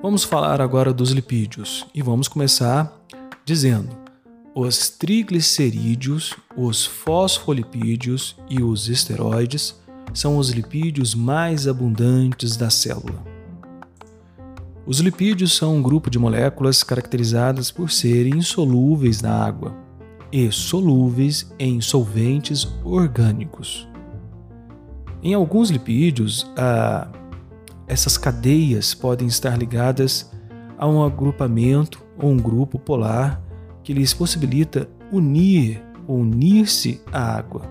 Vamos falar agora dos lipídios e vamos começar dizendo: os triglicerídeos, os fosfolipídios e os esteroides são os lipídios mais abundantes da célula. Os lipídios são um grupo de moléculas caracterizadas por serem insolúveis na água e solúveis em solventes orgânicos. Em alguns lipídios, a essas cadeias podem estar ligadas a um agrupamento ou um grupo polar que lhes possibilita unir ou unir-se à água.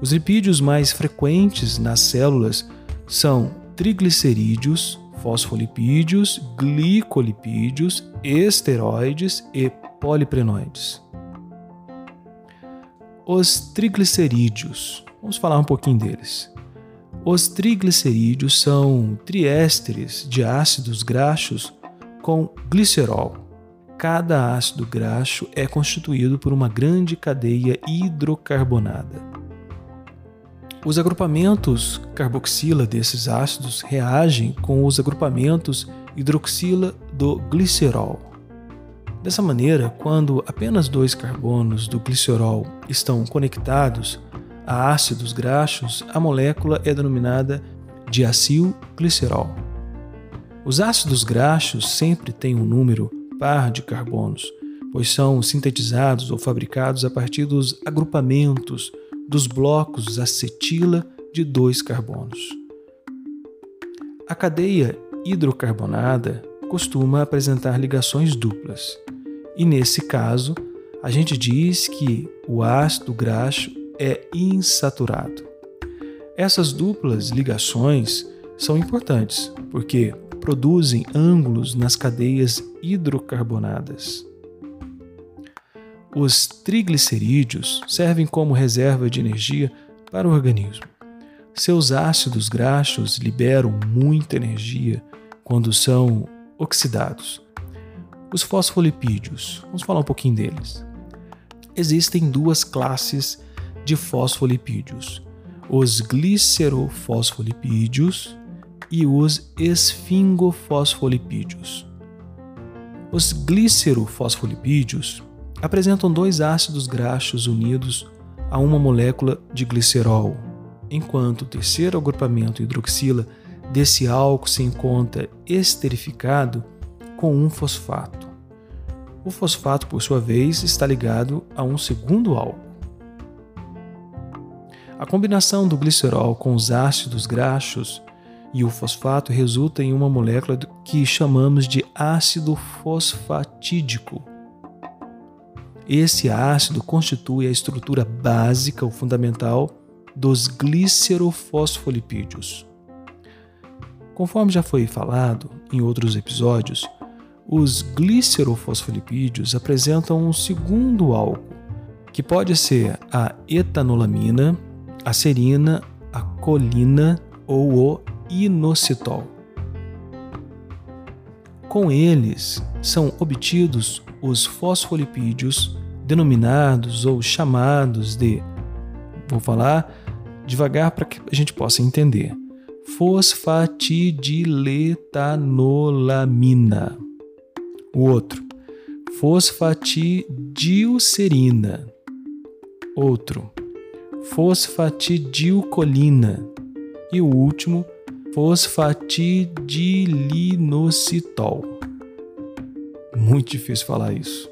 Os lipídios mais frequentes nas células são triglicerídeos, fosfolipídios, glicolipídios, esteroides e poliprenóides. Os triglicerídeos, vamos falar um pouquinho deles. Os triglicerídeos são triésteres de ácidos graxos com glicerol. Cada ácido graxo é constituído por uma grande cadeia hidrocarbonada. Os agrupamentos carboxila desses ácidos reagem com os agrupamentos hidroxila do glicerol. Dessa maneira, quando apenas dois carbonos do glicerol estão conectados, a ácidos graxos, a molécula é denominada diacilglicerol. Os ácidos graxos sempre têm um número par de carbonos, pois são sintetizados ou fabricados a partir dos agrupamentos dos blocos acetila de dois carbonos. A cadeia hidrocarbonada costuma apresentar ligações duplas, e nesse caso, a gente diz que o ácido graxo é insaturado. Essas duplas ligações são importantes porque produzem ângulos nas cadeias hidrocarbonadas. Os triglicerídeos servem como reserva de energia para o organismo. Seus ácidos graxos liberam muita energia quando são oxidados. Os fosfolipídios, vamos falar um pouquinho deles. Existem duas classes de fosfolipídios, os glicerofosfolipídios e os esfingofosfolipídios. Os glicerofosfolipídios apresentam dois ácidos graxos unidos a uma molécula de glicerol, enquanto o terceiro agrupamento hidroxila desse álcool se encontra esterificado com um fosfato. O fosfato, por sua vez, está ligado a um segundo álcool. A combinação do glicerol com os ácidos graxos e o fosfato resulta em uma molécula que chamamos de ácido fosfatídico. Esse ácido constitui a estrutura básica ou fundamental dos glicerofosfolipídios. Conforme já foi falado em outros episódios, os glicerofosfolipídios apresentam um segundo álcool, que pode ser a etanolamina, a serina, a colina ou o inositol. Com eles são obtidos os fosfolipídios denominados ou chamados de, vou falar devagar para que a gente possa entender, fosfatidiletanolamina. O outro, fosfatidilcerina. Outro, fosfatidilcolina e o último, fosfatidilinositol. Muito difícil falar isso.